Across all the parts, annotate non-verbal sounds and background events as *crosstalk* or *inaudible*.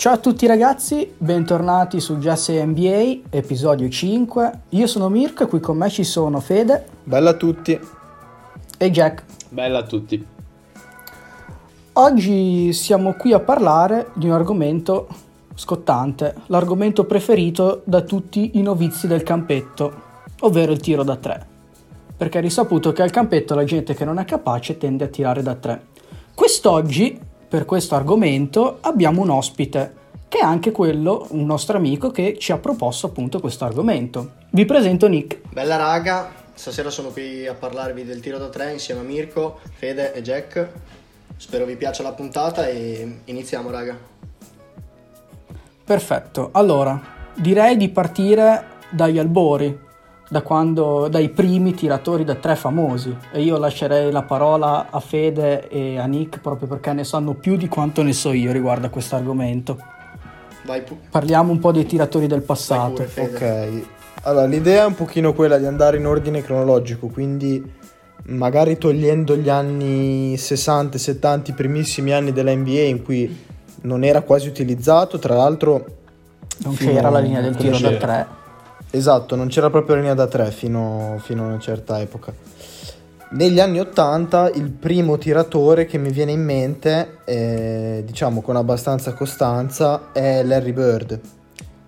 Ciao a tutti ragazzi, bentornati su Just NBA, episodio 5. Io sono Mirko e qui con me ci sono Fede. Bella a tutti. E Jack. Bella a tutti. Oggi siamo qui a parlare di un argomento scottante, l'argomento preferito da tutti i novizi del campetto, ovvero il tiro da tre. Perché è risaputo che al campetto la gente che non è capace tende a tirare da tre. Quest'oggi per questo argomento abbiamo un ospite, che è anche quello, un nostro amico che ci ha proposto appunto questo argomento. Vi presento Nick. Bella raga, stasera sono qui a parlarvi del tiro da tre insieme a Mirko, Fede e Jack. Spero vi piaccia la puntata e iniziamo raga. Perfetto, allora direi di partire dagli albori, da quando, dai primi tiratori da tre famosi. E io lascerei la parola a Fede e a Nick proprio perché ne sanno più di quanto ne so io riguardo a questo argomento. Pu- Parliamo un po' dei tiratori del passato. Pure, ok, allora l'idea è un pochino quella di andare in ordine cronologico, quindi magari togliendo gli anni 60, 70, i primissimi anni della NBA in cui non era quasi utilizzato, tra l'altro... Non c'era la linea del tiro da tre Esatto, non c'era proprio linea da 3 fino, fino, a una certa epoca. Negli anni 80 il primo tiratore che mi viene in mente, eh, diciamo con abbastanza costanza, è Larry Bird.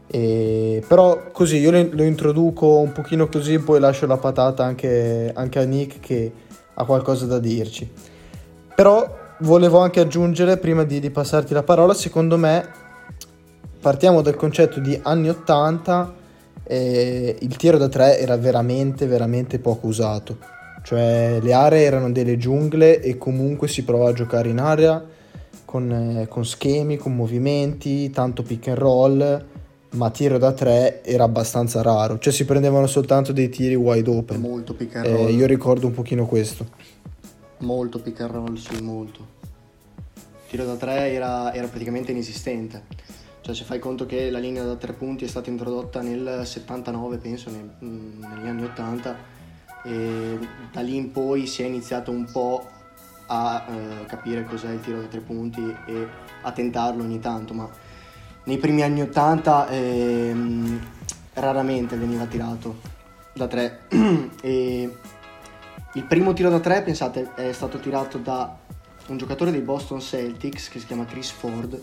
E, però così io lo introduco un pochino così, poi lascio la patata anche, anche a Nick che ha qualcosa da dirci. Però volevo anche aggiungere, prima di, di passarti la parola, secondo me partiamo dal concetto di anni 80 eh, il tiro da tre era veramente, veramente poco usato. Cioè le aree erano delle giungle e comunque si provava a giocare in area con, eh, con schemi, con movimenti, tanto pick and roll, ma tiro da tre era abbastanza raro. Cioè si prendevano soltanto dei tiri wide open. Molto pick and roll. Eh, io ricordo un pochino questo. Molto pick and roll, sì, molto. tiro da tre era, era praticamente inesistente cioè se fai conto che la linea da tre punti è stata introdotta nel 79, penso, nei, mm, negli anni 80, e da lì in poi si è iniziato un po' a eh, capire cos'è il tiro da tre punti e a tentarlo ogni tanto, ma nei primi anni 80 ehm, raramente veniva tirato da tre. *clears throat* e il primo tiro da tre, pensate, è stato tirato da un giocatore dei Boston Celtics che si chiama Chris Ford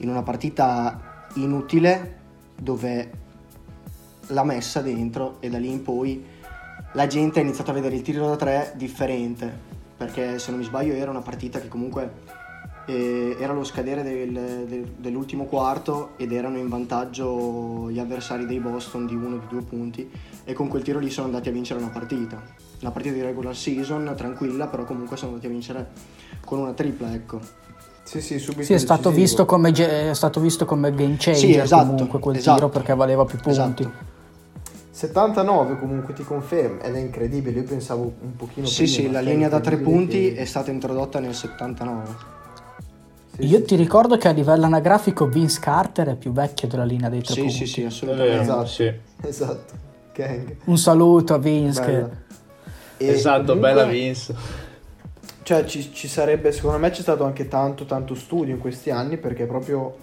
in una partita inutile dove l'ha messa dentro e da lì in poi la gente ha iniziato a vedere il tiro da tre differente perché se non mi sbaglio era una partita che comunque eh, era lo scadere del, del, dell'ultimo quarto ed erano in vantaggio gli avversari dei Boston di uno o di due punti e con quel tiro lì sono andati a vincere una partita. Una partita di regular season tranquilla però comunque sono andati a vincere con una tripla ecco sì, sì, subito sì, è stato, visto come, è stato visto come game changer sì, esatto, comunque quel esatto. tiro perché valeva più punti. Esatto. 79 comunque ti confermo ed è incredibile, io pensavo un pochino sì, prima. Sì, sì, la linea da tre punti che... è stata introdotta nel 79. Sì, io sì. ti ricordo che a livello anagrafico Vince Carter è più vecchio della linea dei tre sì, punti. Sì, sì, assolutamente. Esatto, sì. *laughs* esatto. Gang. Un saluto a Vince. Che... Esatto, comunque... bella Vince cioè ci, ci, sarebbe, secondo me c'è stato anche tanto tanto studio in questi anni perché proprio,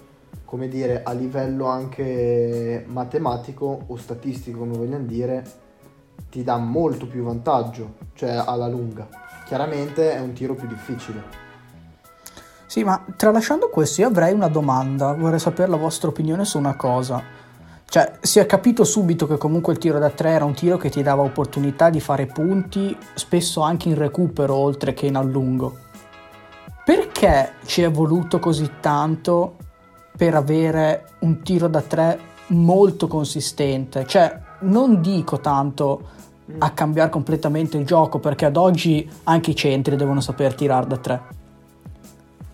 come dire, a livello anche matematico o statistico, come vogliamo dire, ti dà molto più vantaggio, cioè alla lunga. Chiaramente è un tiro più difficile. Sì, ma tralasciando questo io avrei una domanda, vorrei sapere la vostra opinione su una cosa. Cioè, si è capito subito che comunque il tiro da tre era un tiro che ti dava opportunità di fare punti, spesso anche in recupero oltre che in allungo. Perché ci è voluto così tanto per avere un tiro da tre molto consistente? Cioè, non dico tanto a cambiare completamente il gioco, perché ad oggi anche i centri devono saper tirare da tre.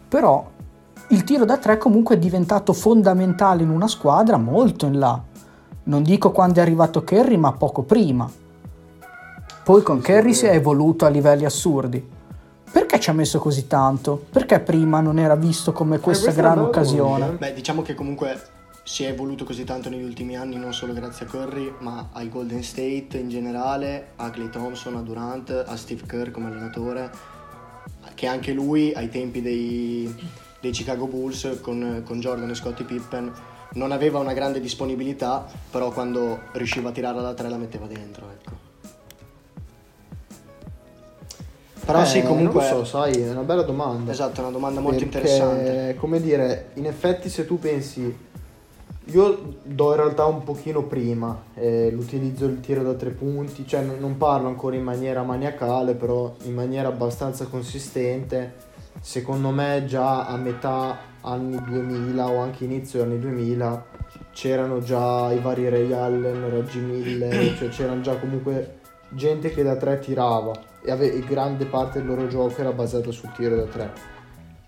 Però il tiro da tre comunque è diventato fondamentale in una squadra molto in là. Non dico quando è arrivato Kerry, ma poco prima. Poi con Kerry si è evoluto a livelli assurdi. Perché ci ha messo così tanto? Perché prima non era visto come questa eh, gran occasione? Beh, diciamo che comunque si è evoluto così tanto negli ultimi anni, non solo grazie a Curry, ma ai Golden State in generale, a Clay Thompson, a Durant, a Steve Kerr come allenatore, che anche lui ai tempi dei, dei Chicago Bulls con, con Jordan e Scottie Pippen non aveva una grande disponibilità, però quando riusciva a tirarla da tre la metteva dentro. Ecco. Però eh, sì, comunque... Non lo so, sai, è una bella domanda. Esatto, è una domanda molto perché, interessante. Come dire, in effetti se tu pensi... Io do in realtà un pochino prima eh, l'utilizzo del tiro da tre punti, cioè non parlo ancora in maniera maniacale, però in maniera abbastanza consistente. Secondo me già a metà anni 2000 o anche inizio anni 2000 c'erano già i vari Ray Allen, Reggie Miller, *clears throat* cioè c'erano già comunque gente che da tre tirava e, ave- e grande parte del loro gioco era basato sul tiro da tre.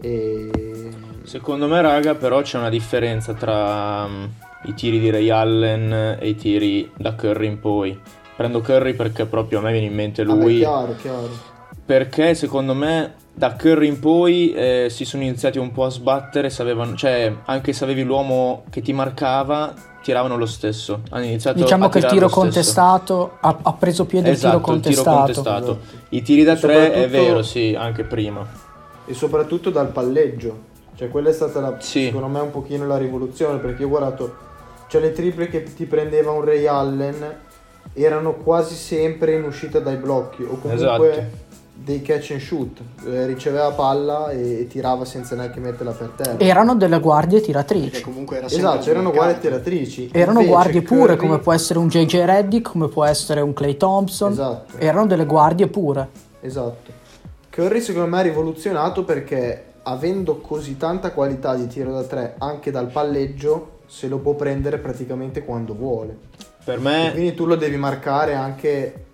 E... Secondo me, raga, però c'è una differenza tra um, i tiri di Ray Allen e i tiri da Curry in poi. Prendo Curry perché proprio a me viene in mente lui. Ah, beh, chiaro, chiaro. Perché secondo me da Curry in poi eh, si sono iniziati un po' a sbattere, sapevano, cioè anche se avevi l'uomo che ti marcava, tiravano lo stesso. Hanno iniziato diciamo che il tiro contestato ha, ha, preso piede esatto, il tiro contestato. Il tiro contestato. I tiri da tre è vero, sì, anche prima. E soprattutto dal palleggio. Cioè quella è stata la, sì. secondo me un pochino la rivoluzione, perché io ho guardato, cioè le triple che ti prendeva un Ray Allen erano quasi sempre in uscita dai blocchi o comunque esatto dei catch and shoot, eh, riceveva palla e, e, tirava senza neanche metterla per terra. Erano delle guardie tiratrici. comunque era esatto, erano guardie tiratrici. Erano Invece guardie pure, Curry... come può essere un JJ Reddick, come può essere un Clay Thompson. Esatto. Erano delle guardie pure. Esatto. Curry secondo me ha rivoluzionato perché avendo così tanta qualità di tiro da tre anche dal palleggio, se lo può prendere praticamente quando vuole. Per me... E quindi tu lo devi marcare anche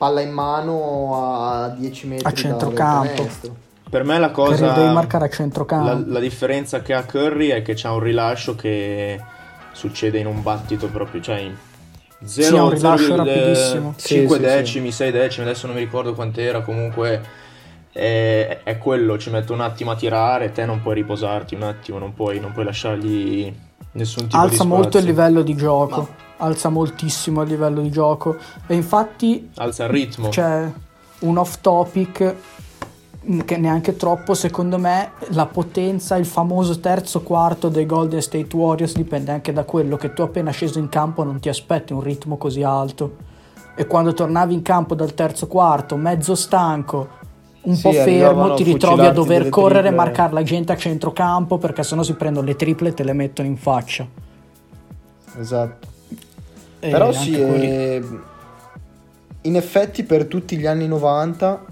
palla in mano a 10 metri a centrocampo. Per me la cosa. Curry devi marcare a centrocampo. La, la, differenza che ha Curry è che c'ha un rilascio che succede in un battito proprio. Cioè, in 0, sì, un rilascio rapidissimo. 5 sì, decimi, sì, 6 decimi, adesso non mi ricordo quant'era. Comunque è, è, quello. Ci mette un attimo a tirare. Te non puoi riposarti un attimo, non puoi, non puoi lasciargli nessun tipo Alza di spazio. molto il livello di gioco. Ma alza moltissimo il livello di gioco e infatti alza il ritmo. C'è un off topic mm, che neanche troppo, secondo me la potenza, il famoso terzo quarto dei Golden State Warriors dipende anche da quello che tu appena sceso in campo non ti aspetti un ritmo così alto e quando tornavi in campo dal terzo quarto, mezzo stanco, un sì, po' fermo, ti ritrovi a dover correre e marcare la gente a centrocampo perché sennò si prendono le triple e te le mettono in faccia. Esatto. Però sì, eh, in effetti per tutti gli anni 90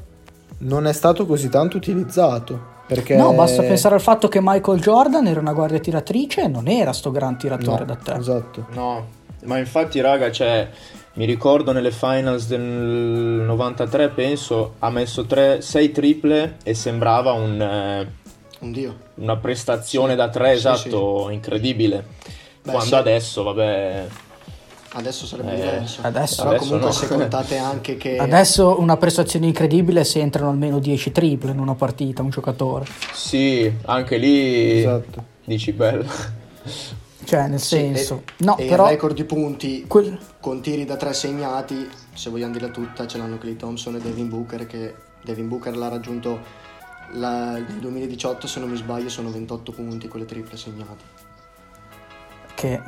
non è stato così tanto utilizzato. Perché... No, basta pensare al fatto che Michael Jordan era una guardia tiratrice e non era sto gran tiratore no, da te. Esatto. No, ma infatti raga, cioè, mi ricordo nelle finals del 93, penso, ha messo 6 triple e sembrava un... Eh, un dio. Una prestazione sì. da 3, esatto, sì, sì. incredibile. Beh, Quando adesso, vabbè Adesso sarebbe eh, diverso. Adesso, Però adesso comunque no. se contate anche che... Adesso una prestazione incredibile se entrano almeno 10 triple in una partita, un giocatore. Sì, anche lì esatto. dici bello. Cioè, nel senso... e, no, e però... il record di punti quel... con tiri da tre segnati, se vogliamo dirla tutta, ce l'hanno Clay Thompson e Devin Booker, che Devin Booker l'ha raggiunto la... nel 2018, se non mi sbaglio, sono 28 punti con le triple segnate. Che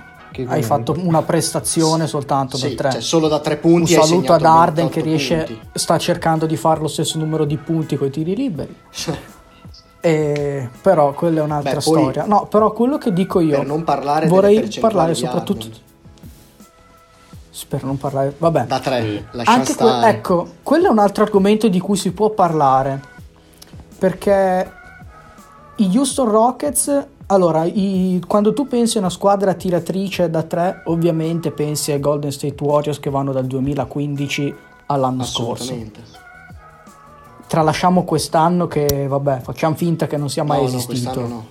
hai fatto una prestazione soltanto sì, da tre. Cioè solo da tre punti. Un saluto ad Arden che riesce, punti. sta cercando di fare lo stesso numero di punti con i tiri liberi. *laughs* e, però quella è un'altra Beh, storia. No, però quello che dico io. Per non parlare vorrei parlare soprattutto. Spero non parlare. Vabbè. Da tre. Anche que- ecco, quello è un altro argomento di cui si può parlare. Perché i Houston Rockets allora, i, quando tu pensi a una squadra tiratrice da tre, ovviamente pensi ai Golden State Warriors che vanno dal 2015 all'anno scorso. Tralasciamo quest'anno che, vabbè, facciamo finta che non sia mai no, esistito. No, no.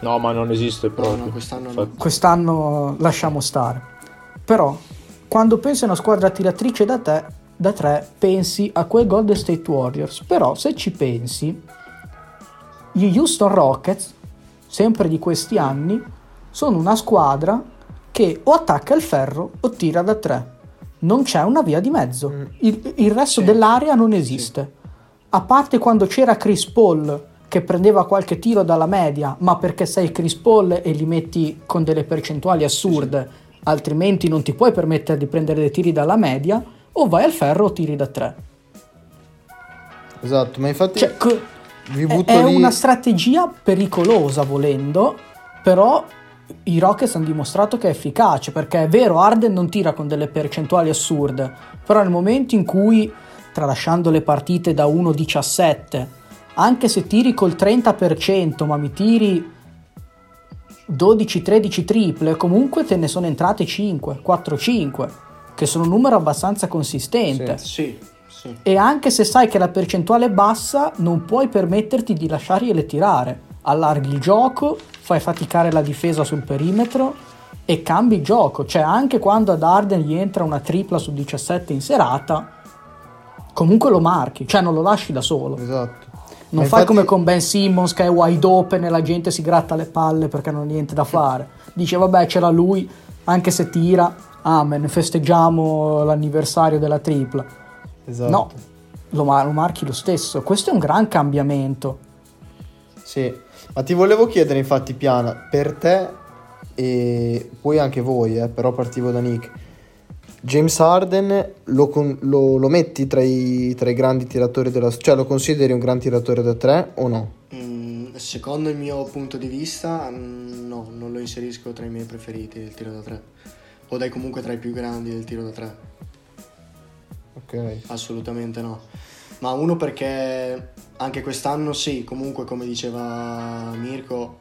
no, ma non esiste proprio. No, quest'anno, no. quest'anno lasciamo stare. Però, quando pensi a una squadra tiratrice da, te, da tre, pensi a quei Golden State Warriors. Però, se ci pensi, gli Houston Rockets sempre di questi anni, sono una squadra che o attacca il ferro o tira da tre. Non c'è una via di mezzo. Mm. Il, il resto sì. dell'area non esiste. Sì. A parte quando c'era Chris Paul che prendeva qualche tiro dalla media, ma perché sei Chris Paul e li metti con delle percentuali assurde, altrimenti non ti puoi permettere di prendere dei tiri dalla media, o vai al ferro o tiri da tre. Esatto, ma infatti Cioè, co- vi è, butto è lì... una strategia pericolosa volendo, però i Rockets hanno dimostrato che è efficace, perché è vero, Arden non tira con delle percentuali assurde, però nel momento in cui, tralasciando le partite da 1-17, anche se tiri col 30%, ma mi tiri 12-13 triple, comunque te ne sono entrate 5, 4-5, che sono un numero abbastanza consistente. Sì, sì. E anche se sai che la percentuale è bassa, non puoi permetterti di lasciargliele tirare. Allarghi il gioco, fai faticare la difesa sul perimetro e cambi il gioco. Cioè, anche quando ad Arden gli entra una tripla su 17 in serata, comunque lo marchi, cioè non lo lasci da solo. Esatto. Non Ma fai infatti- come con Ben Simmons che è wide open e la gente si gratta le palle perché non ha niente da fare. Dice vabbè c'era lui, anche se tira, amen, festeggiamo l'anniversario della tripla. Esatto. No, lo, lo marchi lo stesso. Questo è un gran cambiamento. Sì, ma ti volevo chiedere infatti Piana, per te e poi anche voi, eh, però partivo da Nick, James Harden lo, con- lo- lo metti tra i, tra i grandi tiratori della... cioè lo consideri un gran tiratore da tre o no? Mm, secondo il mio punto di vista, mm, no, non lo inserisco tra i miei preferiti del tiro da 3. O dai comunque tra i più grandi del tiro da 3. Ok. Assolutamente no. Ma uno perché anche quest'anno sì, comunque come diceva Mirko,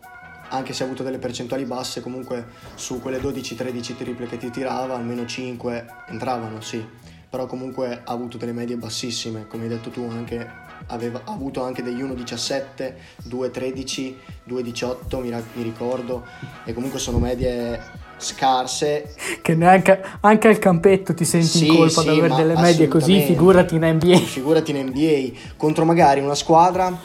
anche se ha avuto delle percentuali basse, comunque su quelle 12-13 triple che ti tirava, almeno 5 entravano, sì. Però comunque ha avuto delle medie bassissime, come hai detto tu, anche, aveva ha avuto anche degli 1-17, 2-13, 2-18, mi, ra- mi ricordo, e comunque sono medie scarse. Che neanche anche al campetto ti senti Sì, in colpa sì, ad avere delle medie così, figurati in NBA. figurati in NBA contro magari una squadra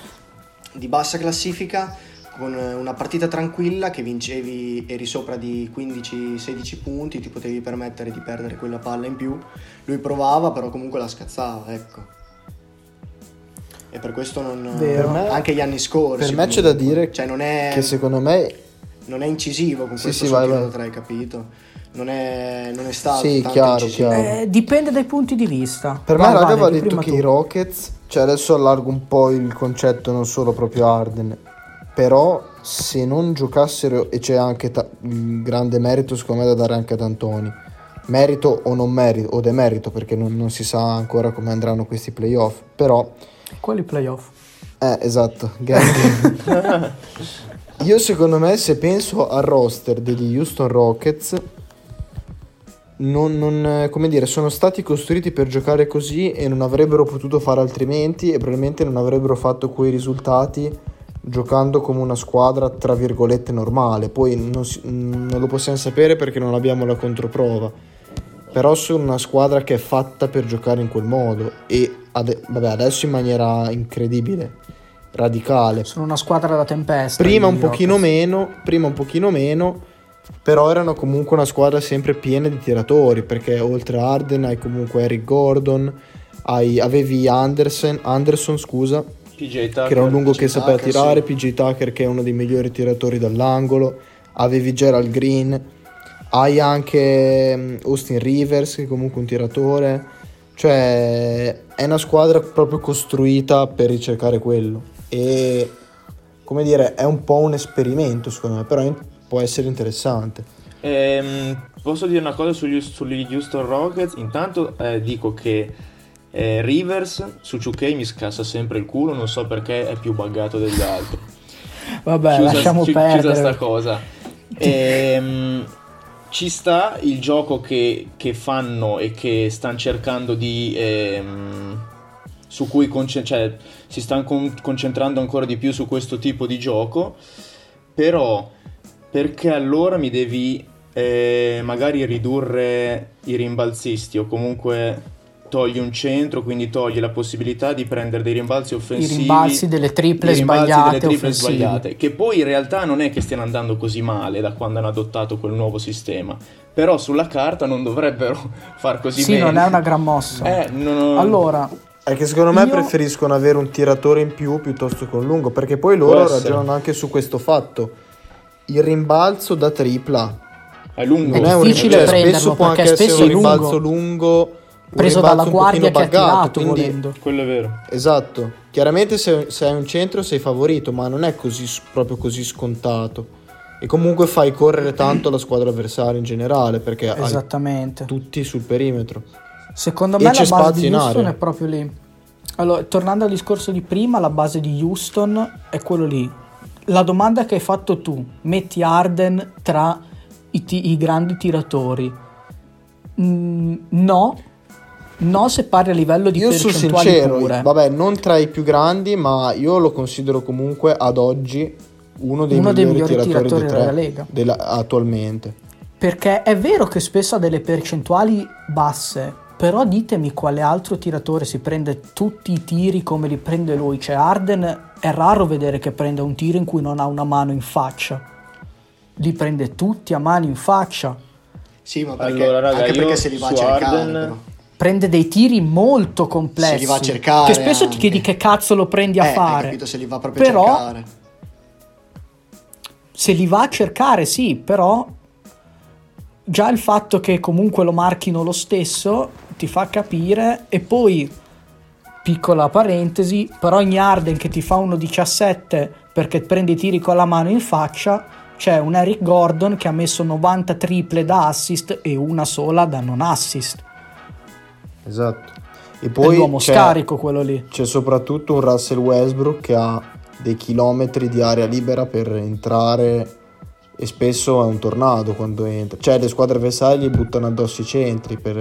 di bassa classifica con eh, una partita tranquilla che vincevi eri sopra di 15-16 punti ti potevi permettere di perdere quella palla in più lui provava però comunque la scazzava ecco e per questo non Vero. Per me- anche gli anni scorsi per me c'è da comunque. dire cioè non è, Che secondo me... non è incisivo con Sì, questo sì, vai, vai. da tre, capito non è, non è stato Sì, tanto chiaro, incisivo. chiaro. Eh, dipende dai punti di vista. Per Vai, me Raga aveva detto che tu. i Rockets, cioè adesso allargo un po' il concetto, non solo proprio Arden, però se non giocassero, e c'è anche ta- un grande merito secondo me da dare anche ad Antoni, merito o non merito, o demerito perché non, non si sa ancora come andranno questi playoff, però Quali playoff? eh, esatto, gang. *laughs* Io secondo me se penso al roster degli Houston Rockets, non, non, come dire, sono stati costruiti per giocare così e non avrebbero potuto fare altrimenti e probabilmente non avrebbero fatto quei risultati giocando come una squadra tra virgolette normale. Poi non, si- non lo possiamo sapere perché non abbiamo la controprova. Però sono una squadra che è fatta per giocare in quel modo e ade- vabbè, adesso in maniera incredibile, radicale. Sono una squadra da tempesta. Prima un pochino meno, prima un pochino meno, però erano comunque una squadra sempre piena di tiratori, perché oltre a Arden hai comunque Eric Gordon, hai- avevi Anderson, Anderson, scusa, PJ Tucker. che era un lungo PJ che sapeva Tucker, tirare, sì. PG Tucker che è uno dei migliori tiratori dall'angolo, avevi Gerald Green, hai anche mm, Austin Rivers che è comunque un tiratore, cioè è una squadra proprio costruita per ricercare quello e come dire è un po' un esperimento secondo me, però può essere interessante. Ehm, posso dire una cosa sugli, sugli Houston Rockets? Intanto eh, dico che eh, Rivers su 2K mi scassa sempre il culo, non so perché è più buggato degli altri. Vabbè, Chiusa- lasciamo chi- perdere. Chiusa sta cosa. Ehm, ci sta il gioco che, che fanno e che stanno cercando di... ehm, su cui conce- cioè, si stanno con- concentrando ancora di più su questo tipo di gioco, però perché allora mi devi eh, magari ridurre i rimbalzisti o comunque togli un centro, quindi togli la possibilità di prendere dei rimbalzi I offensivi. rimbalzi delle triple i rimbalzi sbagliate delle triple sbagliate, che poi in realtà non è che stiano andando così male da quando hanno adottato quel nuovo sistema, però sulla carta non dovrebbero *laughs* far così Sì, bene. non è una gran mossa. Eh, non- Allora, È che secondo me Io- preferiscono avere un tiratore in più piuttosto che un lungo, perché poi loro ragionano anche su questo fatto. Il rimbalzo da tripla È lungo. non è un difficile cioè, prenderlo, spesso può anche perché essere spesso un è lungo. rimbalzo lungo, un preso dalla un guardia che pochino ha tirato buggato, quindi volendo. Quello è vero. esatto. Chiaramente se, se hai un centro sei favorito, ma non è così proprio così scontato. E comunque fai correre tanto la squadra avversaria in generale, perché hai Esattamente. tutti sul perimetro. Secondo E me c'è la base di Houston area. è proprio lì. Allora, tornando al discorso di prima, la base di Houston è quello lì. La domanda che hai fatto tu, metti Arden tra i, ti- i grandi tiratori. Mm, no, no se parli a livello di Io sono percentuali sincero, pure. vabbè, non tra i più grandi, ma io lo considero comunque ad oggi uno dei, Uno dei migliori, migliori tiratori, tiratori della tre Lega. della- attualmente. Perché è vero che spesso ha delle percentuali basse, però ditemi quale altro tiratore si prende tutti i tiri come li prende lui. Cioè Arden è raro vedere che prende un tiro in cui non ha una mano in faccia. Li prende tutti a mano in faccia. Sì, ma perché, Allora, raga, anche io perché se li va a cercare. Arden- però. Prende dei tiri molto complessi. Se li va a cercare Che spesso ti anche. chiedi che cazzo lo prendi a Eh, fare. capito, se li va proprio Però- a cercare. Se li va a cercare, sì, però già il fatto che comunque lo marchino lo stesso ti fa capire e poi piccola parentesi, per ogni Arden che ti fa uno 17 perché prende i tiri con la mano in faccia, c'è un Eric Gordon che ha messo 90 triple da assist e una sola da non assist. Esatto. E poi l'uomo scarico quello lì. c'è soprattutto un Russell Westbrook che ha dei chilometri di area libera per entrare e spesso è un tornado quando entra. Cioè le squadre avversarie gli buttano addosso i centri per,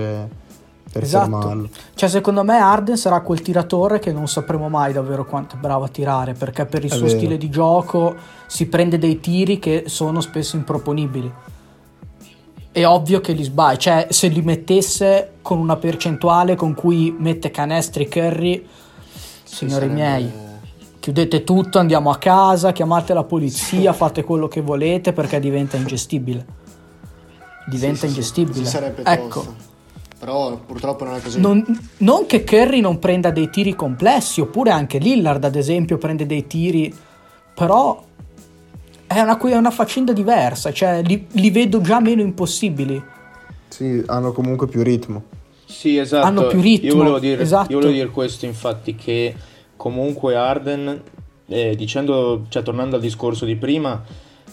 per Esatto. fermarlo. Cioè, secondo me Arden sarà quel tiratore che non sapremo mai davvero quanto è bravo a tirare, perché per il È suo vero. stile di gioco si prende dei tiri che sono spesso improponibili. È ovvio che li sbaglia, cioè se li mettesse con una percentuale con cui mette canestri Curry, signori sarebbe- miei, chiudete tutto, andiamo a casa, chiamate la polizia, fate quello che volete perché diventa *laughs* ingestibile. Diventa Sì, sì, sì, ingestibile. sì, sarebbe ecco. tosta. Però purtroppo non è così. Non, non che Curry non prenda dei tiri complessi, oppure anche Lillard, ad esempio, prende dei tiri, però è una, è una faccenda diversa, cioè li, li vedo già meno impossibili. Sì, hanno comunque più ritmo. Sì, esatto. Hanno più ritmo, Io volevo dire, esatto. io volevo dire questo, infatti, che comunque Arden, eh, dicendo, cioè tornando al discorso di prima,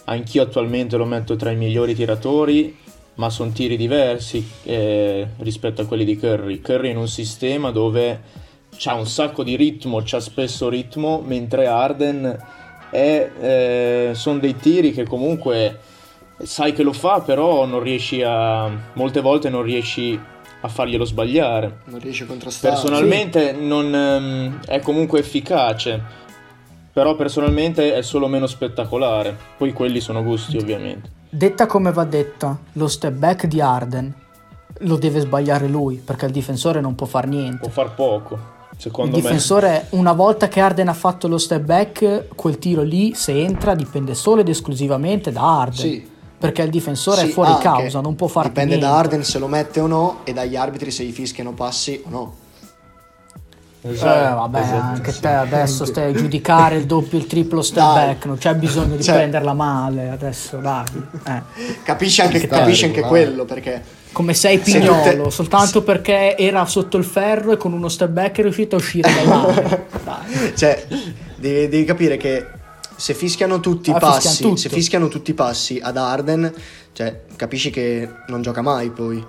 anch'io attualmente lo metto tra i migliori tiratori, ma sono tiri diversi eh, rispetto a quelli di Curry. Curry in un sistema dove c'ha un sacco di ritmo, c'ha spesso ritmo, mentre Arden è, eh, sono dei tiri che comunque sai che lo fa, però non riesci a. molte volte non riesci a farglielo sbagliare. Non riesce a contrastare. Personalmente non ehm, è comunque efficace, però personalmente è solo meno spettacolare. Poi quelli sono gusti, ovviamente. Detta come va detta, lo step back di Arden lo deve sbagliare lui, perché il difensore non può far niente. Può far poco, Il secondo me. difensore, una volta che Arden ha fatto lo step back, quel tiro lì, se entra, dipende solo ed esclusivamente da Arden. Sì. Perché il difensore Sì, è fuori causa, non può far Dipende niente. da Arden se lo mette o no e dagli arbitri se gli fischiano passi o no. Eh, Esatto, vabbè, esatto, anche sì. te adesso stai a giudicare il doppio e il triplo step Dai. back, non c'è bisogno di Cioè- prenderla male adesso, dai. Eh. Capisci anche, Anche capisci tardi, anche quello perché Come sei Se pignolo, tutte- soltanto perché era sotto il ferro e con uno step back è riuscito a uscire dall'area. *laughs* Cioè, devi, devi capire che se fischiano tutti i Ah, passi, fischiano se fischiano tutti i passi ad Arden, cioè, capisci che non gioca mai poi.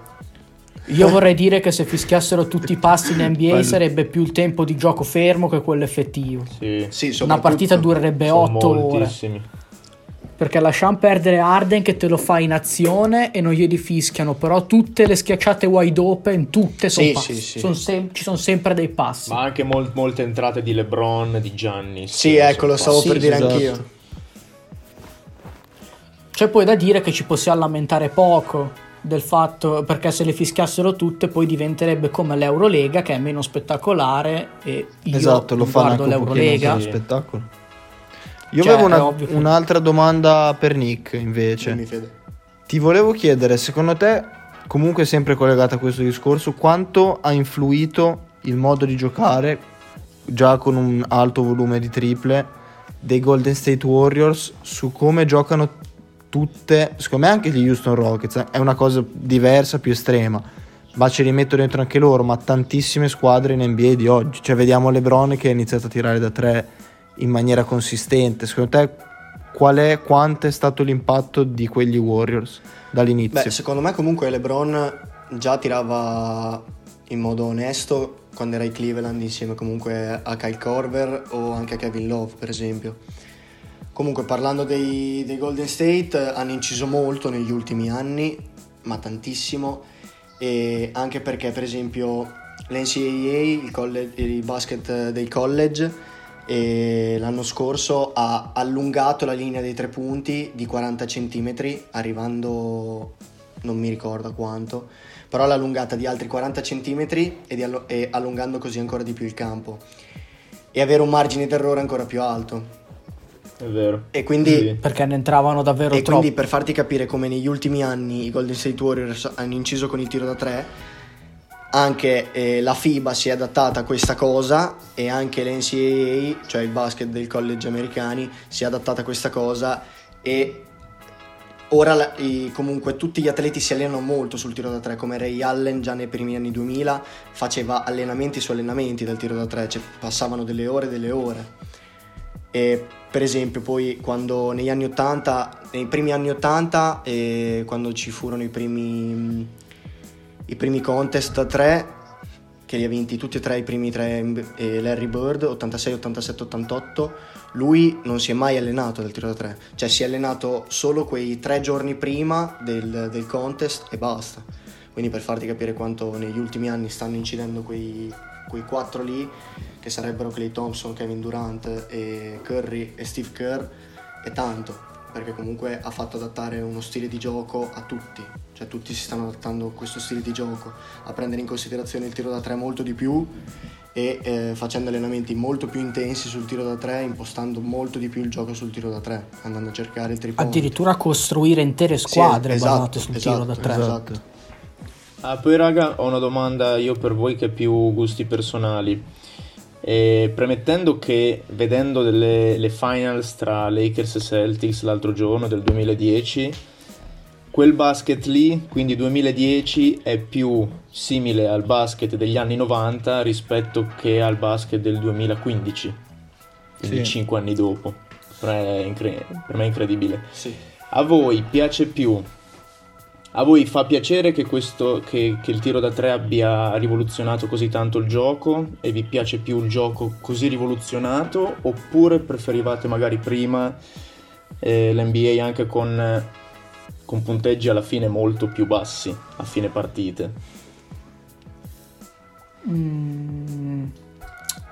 Io vorrei dire che se fischiassero tutti i passi in NBA Quello. sarebbe più il tempo di gioco fermo che quello effettivo. Sì, Sì, Una partita durerebbe sono 8 ore. Perché lasciamo perdere Arden che te lo fa in azione e non glieli fischiano, però tutte le schiacciate wide open, tutte sono Sì, passi. sì, sì. Son sem- ci sono sempre dei passi. Ma anche mol- molte entrate di LeBron, di Gianni. Sì, ecco, lo stavo per dire esatto. anch'io. C'è poi da dire che ci possiamo lamentare poco del fatto perché se le fischiassero tutte poi diventerebbe come l'Eurolega che è meno spettacolare e io esatto, lo guardo l'Eurolega spettacolo. Io Cioè, avevo una- ovvio un'altra domanda per Nick invece. Dimmi, Fede. Ti volevo chiedere, secondo te, comunque sempre collegata a questo discorso, quanto ha influito il modo di giocare, già con un alto volume di triple, dei Golden State Warriors su come giocano tutte, secondo me anche gli Houston Rockets, eh, è una cosa diversa, più estrema, ma ci rimetto dentro anche loro, ma tantissime squadre in NBA di oggi, cioè vediamo LeBron che ha iniziato a tirare da tre in maniera consistente, secondo te qual è, quanto è stato l'impatto di quegli Warriors dall'inizio? Beh, secondo me comunque LeBron già tirava in modo onesto quando era ai Cleveland insieme comunque a Kyle Corver o anche a Kevin Love per esempio. Comunque parlando dei, dei Golden State hanno inciso molto negli ultimi anni, ma tantissimo, e anche perché per esempio l'NCAA, il, college, il basket dei college, l'anno scorso ha allungato la linea dei tre punti di 40 cm, arrivando non mi ricordo quanto, però l'ha allungata di altri 40 cm e, allo- e allungando così ancora di più il campo e avere un margine d'errore ancora più alto. È vero. E quindi, Sì. Perché ne entravano davvero e troppo. quindi per farti capire come negli ultimi anni i Golden State Warriors hanno inciso con il tiro da tre, anche eh, la FIBA si è adattata a questa cosa e anche l'NCAA, cioè il basket del college americani, si è adattata a questa cosa e ora la- i- comunque tutti gli atleti si allenano molto sul tiro da tre, come Ray Allen già nei primi anni 2000 faceva allenamenti su allenamenti del tiro da tre, cioè passavano delle ore e delle ore. E per esempio poi quando negli anni 80, nei primi anni 80, eh, quando ci furono i primi, i primi contest da 3, che li ha vinti tutti e tre i primi tre eh, Larry Bird, 86, 87, 88, lui non si è mai allenato del tiro da 3, cioè si è allenato solo quei tre giorni prima del, del contest e basta. Quindi per farti capire quanto negli ultimi anni stanno incidendo quei, quei quattro lì, che sarebbero Clay Thompson, Kevin Durant, e Curry e Steve Kerr, è tanto, perché comunque ha fatto adattare uno stile di gioco a tutti, cioè tutti si stanno adattando a questo stile di gioco, a prendere in considerazione il tiro da tre molto di più e eh, facendo allenamenti molto più intensi sul tiro da tre, impostando molto di più il gioco sul tiro da tre, andando a cercare il triple. Addirittura costruire intere squadre Sì, basate esatto, sul esatto, tiro da tre. esatto. Ah, poi raga, ho una domanda io per voi che è più gusti personali. E premettendo che vedendo delle, le finals tra Lakers e Celtics l'altro giorno del 2010, quel basket lì, quindi 2010, è più simile al basket degli anni 90 rispetto che al basket del 2015, quindi Sì. 5 anni dopo. Per me è, incre- per me è incredibile. Sì. A voi piace più? A voi fa piacere che, questo, che, che il tiro da tre abbia rivoluzionato così tanto il gioco e vi piace più il gioco così rivoluzionato oppure preferivate magari prima eh, l'NBA anche con, con punteggi alla fine molto più bassi a fine partite? Mm,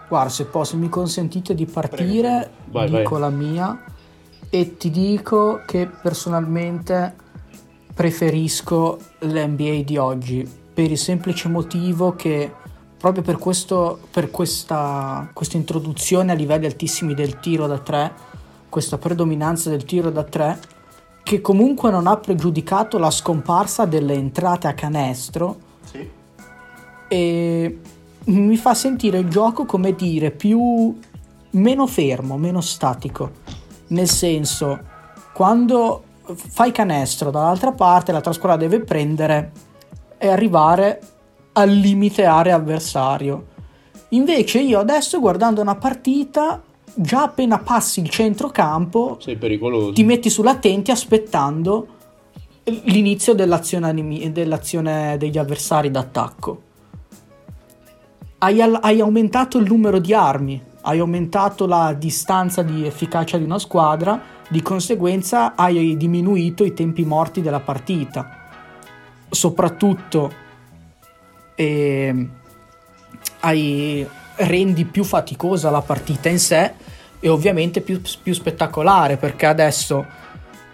guarda, se posso, mi consentite di partire, Vai, dico vai. la mia e ti dico che personalmente preferisco l'NBA di oggi per il semplice motivo che proprio per, questo, per questa, questa introduzione a livelli altissimi del tiro da tre, questa predominanza del tiro da tre, che comunque non ha pregiudicato la scomparsa delle entrate a canestro Sì. e mi fa sentire il gioco come dire più meno fermo, meno statico. Nel senso, quando fai canestro dall'altra parte, l'altra squadra deve prendere e arrivare al limite area avversario. Invece io adesso guardando una partita, già appena passi il centrocampo, Sei pericoloso. ti metti sull'attenti aspettando l'inizio dell'azione, animi- dell'azione degli avversari d'attacco. Hai, al- hai aumentato il numero di armi, hai aumentato la distanza di efficacia di una squadra, di conseguenza hai diminuito i tempi morti della partita. Soprattutto ehm, hai- rendi più faticosa la partita in sé e ovviamente più, più spettacolare perché adesso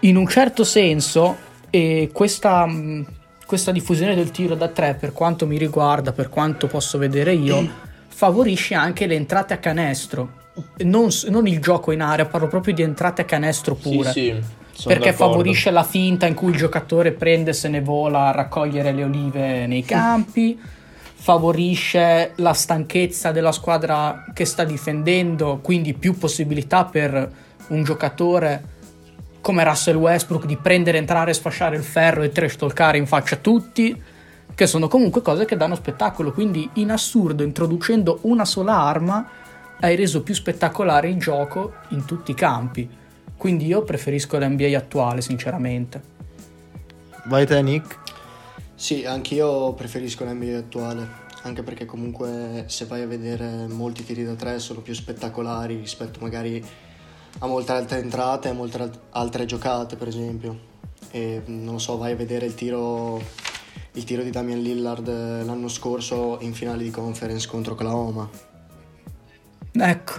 in un certo senso eh, questa, mh, questa diffusione del tiro da tre per quanto mi riguarda per quanto posso vedere io *clears throat* favorisce anche le entrate a canestro non, non il gioco in area parlo proprio di entrate a canestro Sì, pure sì, sono perché d'accordo. favorisce la finta in cui il giocatore prende se ne vola a raccogliere le olive nei *clears throat* campi, favorisce la stanchezza della squadra che sta difendendo, quindi più possibilità per un giocatore come Russell Westbrook di prendere, entrare, sfasciare il ferro e trash talkare in faccia a tutti, che sono comunque cose che danno spettacolo, quindi in assurdo introducendo una sola arma hai reso più spettacolare il gioco in tutti i campi. Quindi io preferisco l'NBA attuale, sinceramente. Vai te, Nick? Sì, anch'io preferisco l'NBA attuale, anche perché comunque se vai a vedere molti tiri da tre sono più spettacolari rispetto magari a molte altre entrate, a molte altre giocate per esempio. E non so, vai a vedere il tiro, il tiro di Damian Lillard l'anno scorso in finale di conference contro Oklahoma. Ecco,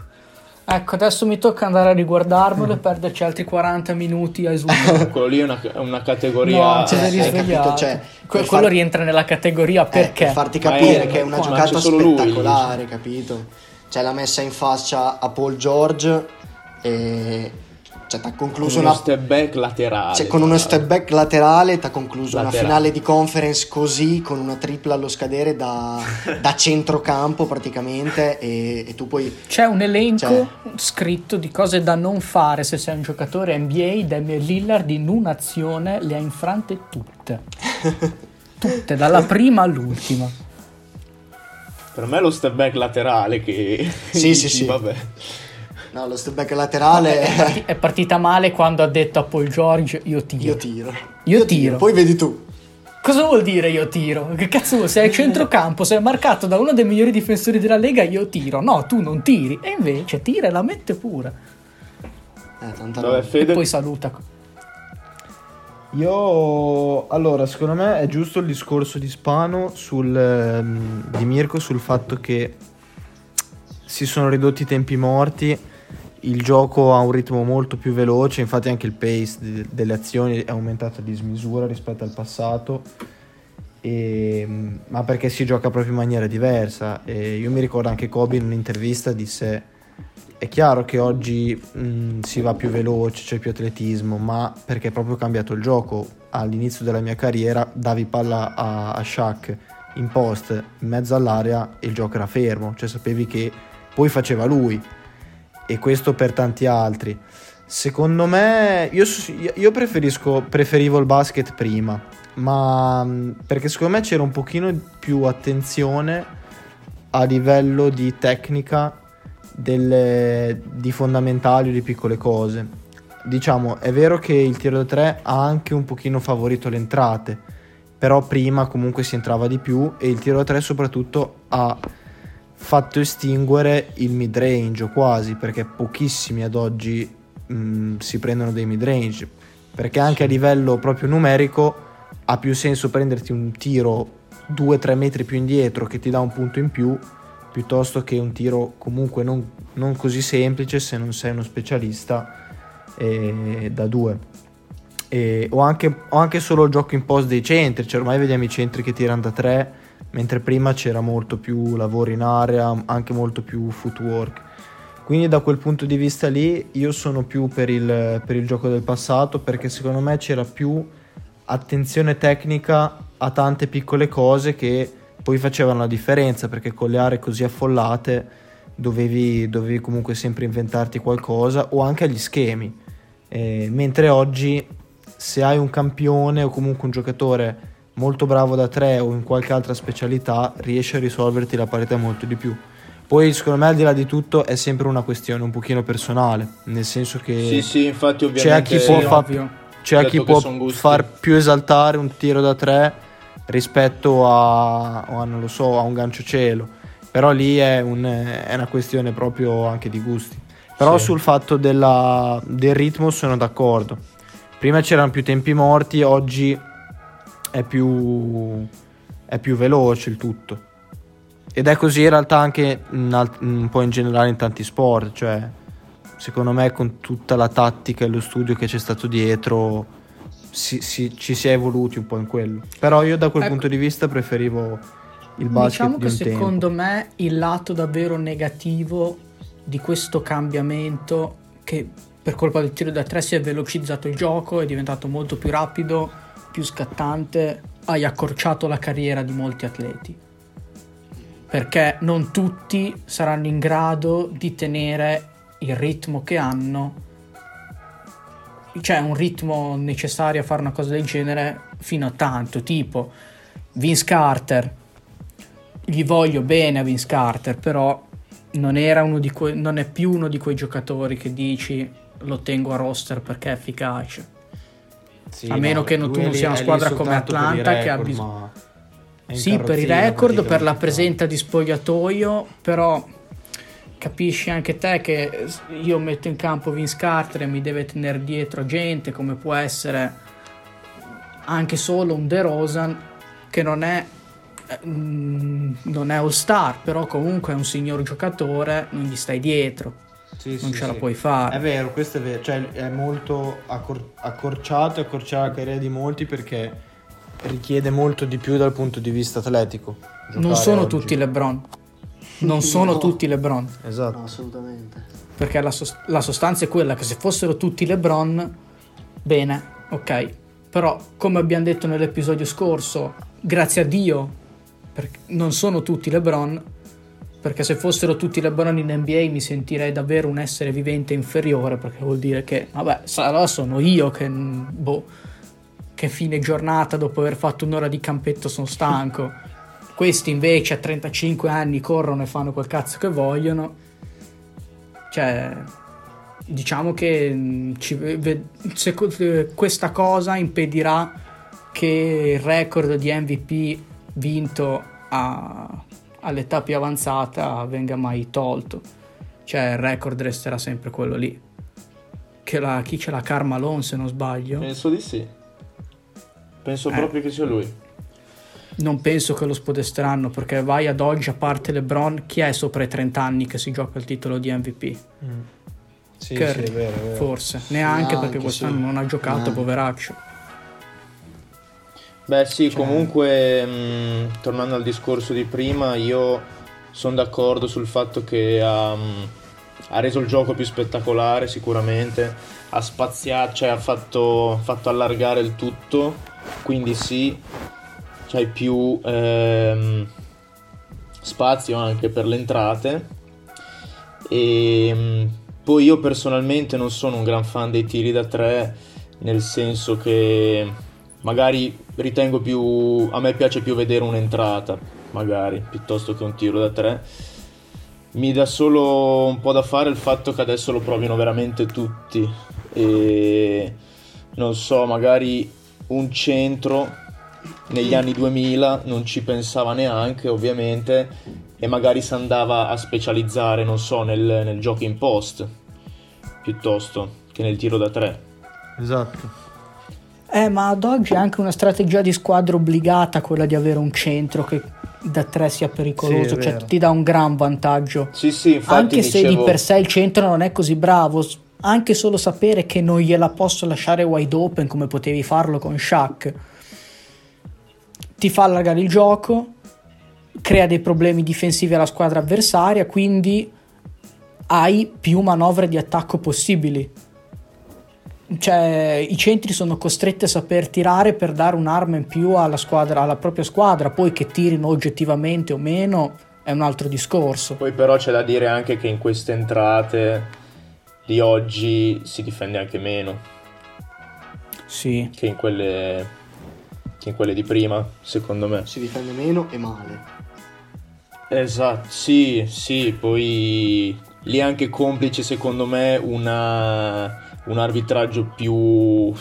ecco, adesso mi tocca andare a riguardarmelo e perderci altri 40 minuti a esumere. *laughs* Quello lì è una, una categoria... No, cioè, hai capito, cioè, quello far- rientra nella categoria perché? Eh, per farti capire è- che è una giocata c'è solo lui, spettacolare, capito? Cioè l'ha messa in faccia a Paul George e cioè t'ha Con concluso uno una step back laterale. cioè, con uno step back laterale ti ha concluso una Laterale. finale di conference così, con una tripla allo scadere da, *laughs* da centrocampo praticamente e, e tu poi... C'è un elenco Cioè- scritto di cose da non fare se sei un giocatore NBA. Damian Lillard in un'azione le ha infrante tutte. *laughs* tutte, dalla prima all'ultima. Per me è lo step back laterale che... Sì, *laughs* sì, sì. Vabbè. No, lo step back laterale È, parti- è partita male quando ha detto a Paul George io tiro. io tiro. Io tiro. Poi vedi tu. Cosa vuol dire io tiro? Che cazzo vuoi? Sei a centrocampo, sei marcato da uno dei migliori difensori della Lega, io tiro. No, tu non tiri. E invece tira e la mette pure. Eh, tanta Vabbè, roba. E Fede... poi saluta. Io allora, secondo me è giusto il discorso di Spano sul, ehm, di Mirko sul fatto che si sono ridotti i tempi morti, il gioco ha un ritmo molto più veloce, infatti anche il pace de- delle azioni è aumentato a dismisura rispetto al passato, e- ma perché si gioca proprio in maniera diversa. E io mi ricordo anche Kobe in un'intervista disse è chiaro che oggi mh, si va più veloce, c'è più atletismo, ma perché è proprio cambiato il gioco. All'inizio della mia carriera davi palla a, a Shaq in post, in mezzo all'area e il gioco era fermo, cioè sapevi che poi faceva lui e questo per tanti altri. Secondo me, io, io preferisco, preferivo il basket prima, ma mh, perché secondo me c'era un pochino più attenzione a livello di tecnica delle, di fondamentali o di piccole cose. Diciamo, è vero che il tiro da tre ha anche un pochino favorito le entrate, però prima comunque si entrava di più e il tiro da tre soprattutto ha fatto estinguere il mid range o quasi, perché pochissimi ad oggi mh, si prendono dei mid range, perché anche a livello proprio numerico ha più senso prenderti un tiro 2-3 metri più indietro che ti dà un punto in più piuttosto che un tiro comunque non, non così semplice se non sei uno specialista eh, da due. E, o, anche, o anche solo il gioco in post dei centri, cioè ormai vediamo i centri che tirano da tre, mentre prima c'era molto più lavoro in area, anche molto più footwork. Quindi da quel punto di vista lì io sono più per il, per il gioco del passato perché secondo me c'era più attenzione tecnica a tante piccole cose che poi facevano la differenza perché con le aree così affollate dovevi, dovevi comunque sempre inventarti qualcosa o anche agli schemi. Eh, mentre oggi se hai un campione o comunque un giocatore molto bravo da tre o in qualche altra specialità riesci a risolverti la partita molto di più. Poi secondo me al di là di tutto è sempre una questione un pochino personale, nel senso che Sì, sì, infatti c'è chi può, Sì, fa- c'è chi che può far più esaltare un tiro da tre rispetto a, a, non lo so, a un gancio cielo. Però lì è, un- è una questione proprio anche di gusti. Però sul fatto della- del ritmo sono d'accordo. Prima c'erano più tempi morti, oggi è più, è più veloce il tutto. Ed è così in realtà anche in un po' in generale in tanti sport, cioè secondo me con tutta la tattica e lo studio che c'è stato dietro si- si- ci si è evoluti un po' in quello. Però io da quel Ecco. punto di vista preferivo il basket Diciamo di che un secondo tempo. me il lato davvero negativo di questo cambiamento che per colpa del tiro da tre si è velocizzato il gioco, è diventato molto più rapido, più scattante, hai accorciato la carriera di molti atleti. perché non tutti saranno in grado di tenere il ritmo che hanno, cioè un ritmo necessario a fare una cosa del genere fino a tanto, tipo Vince Carter, gli voglio bene a Vince Carter, però non, que- non è più uno di quei giocatori che dici lo tengo a roster perché è efficace. Sì, a meno no, che non, tu non sia una squadra come Atlanta che ha record, bisogno. Sì, per i record, per la presenza di spogliatoio, però capisci anche te che io metto in campo Vince Carter e mi deve tenere dietro gente come può essere anche solo un De Rosan che non è eh, mm, non è all star però comunque è un signor giocatore non gli stai dietro Sì, non sì, ce la sì. puoi fare È vero, questo è vero, cioè è molto accor- accorciato e accorcia la carriera di molti perché richiede molto di più dal punto di vista atletico. non sono oggi. tutti LeBron non *laughs* sono No. tutti LeBron Esatto. No, assolutamente. perché la, sos- la sostanza è quella che se fossero tutti LeBron, bene, ok. Però, come abbiamo detto nell'episodio scorso, grazie a Dio, perché non sono tutti LeBron, perché se fossero tutti LeBron in NBA mi sentirei davvero un essere vivente inferiore, perché vuol dire che, vabbè, allora sono io che, boh, che fine giornata dopo aver fatto un'ora di campetto sono stanco. Questi invece a 35 anni corrono e fanno quel cazzo che vogliono. Cioè, diciamo che ci eh, questa cosa impedirà che il record di MVP vinto a- all'età più avanzata venga mai tolto. Cioè, il record resterà sempre quello lì. Che la, chi ce l'ha Carmalone, se non sbaglio. Penso di sì. Penso Eh. proprio che sia lui. Non penso che lo spodesteranno perché vai ad oggi, a parte LeBron, chi è sopra i 30 anni che si gioca il titolo di MVP? Mm. Sì, Curry, sì, è vero, è vero. forse. Neanche perché Neanche, quest'anno sì. non ha giocato, Neanche. poveraccio. Beh sì, Cioè- comunque mh, tornando al discorso di prima, io sono d'accordo sul fatto che ha, mh, ha reso il gioco più spettacolare sicuramente, ha spaziato, cioè ha fatto, fatto allargare il tutto, quindi sì, c'hai più ehm, spazio anche per le entrate. E poi io personalmente non sono un gran fan dei tiri da tre, nel senso che magari ritengo più a me piace più vedere un'entrata magari piuttosto che un tiro da tre. Mi dà solo un po' da fare il fatto che adesso lo provino veramente tutti. E non so magari un centro negli anni 2000 non ci pensava neanche ovviamente e magari si andava a specializzare non so nel, nel gioco in post piuttosto che nel tiro da tre. Esatto. Eh, ma ad oggi è anche una strategia di squadra obbligata quella di avere un centro che da tre sia pericoloso, Sì, cioè vero. ti dà un gran vantaggio. sì sì infatti anche se di dicevo- per sé il centro non è così bravo, anche solo sapere che non gliela posso lasciare wide open come potevi farlo con Shaq, ti fa allargare il gioco, crea dei problemi difensivi alla squadra avversaria, quindi hai più manovre di attacco possibili. Cioè, i centri sono costretti a saper tirare per dare un'arma in più alla, squadra, alla propria squadra, poi che tirino oggettivamente o meno è un altro discorso. Poi però c'è da dire anche che in queste entrate di oggi si difende anche meno Sì, che in quelle, che in quelle di prima, secondo me. Si difende meno e male. Esatto, sì, sì, poi lì è anche complice secondo me una- un arbitraggio più,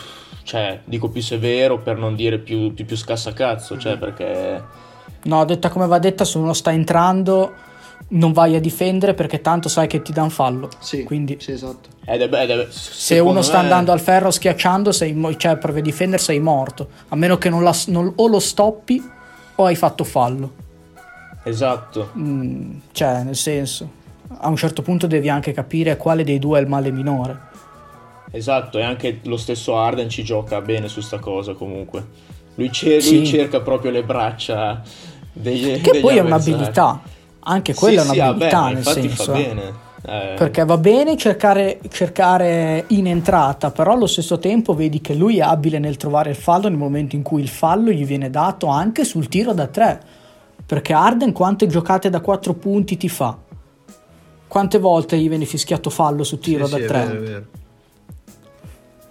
cioè, dico più severo per non dire più, più, più scaszacazzo, cioè perché... no, detta come va detta, se uno sta entrando non vai a difendere perché tanto sai che ti dà un fallo. Sì, Quindi sì, esatto. Ed è, ed è- se uno sta andando al ferro schiacciando, sei cioè per difendere sei morto, a meno che non la- non- o lo stoppi o hai fatto fallo. Esatto, Mm, cioè, nel senso, a un certo punto devi anche capire quale dei due è il male minore. Esatto, e anche lo stesso Arden ci gioca bene su sta cosa comunque. Lui, cer- Sì. lui cerca proprio le braccia degli Che degli poi è un'abilità, anche quella Sì, è sì, un'abilità beh, ma nel infatti senso. fa eh. bene. Eh, Perché va bene cercare, cercare in entrata, però allo stesso tempo vedi che lui è abile nel trovare il fallo nel momento in cui il fallo gli viene dato anche sul tiro da tre. Perché Arden quante giocate da 4 punti ti fa? Quante volte gli viene fischiato fallo su tiro Sì, da sì, è 3? vero, è vero.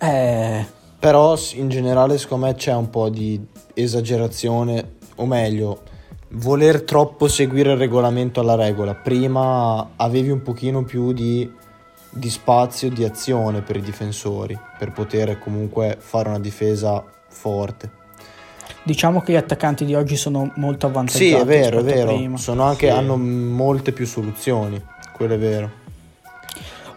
Eh, Però in generale secondo me c'è un po' di esagerazione, o meglio, voler troppo seguire il regolamento alla regola. Prima avevi un pochino più di, di spazio, di azione per i difensori, per poter comunque fare una difesa forte. diciamo che gli attaccanti di oggi sono molto avvantaggiati. Sì, è vero, è vero. Sono anche, Sì. hanno molte più soluzioni, quello è vero.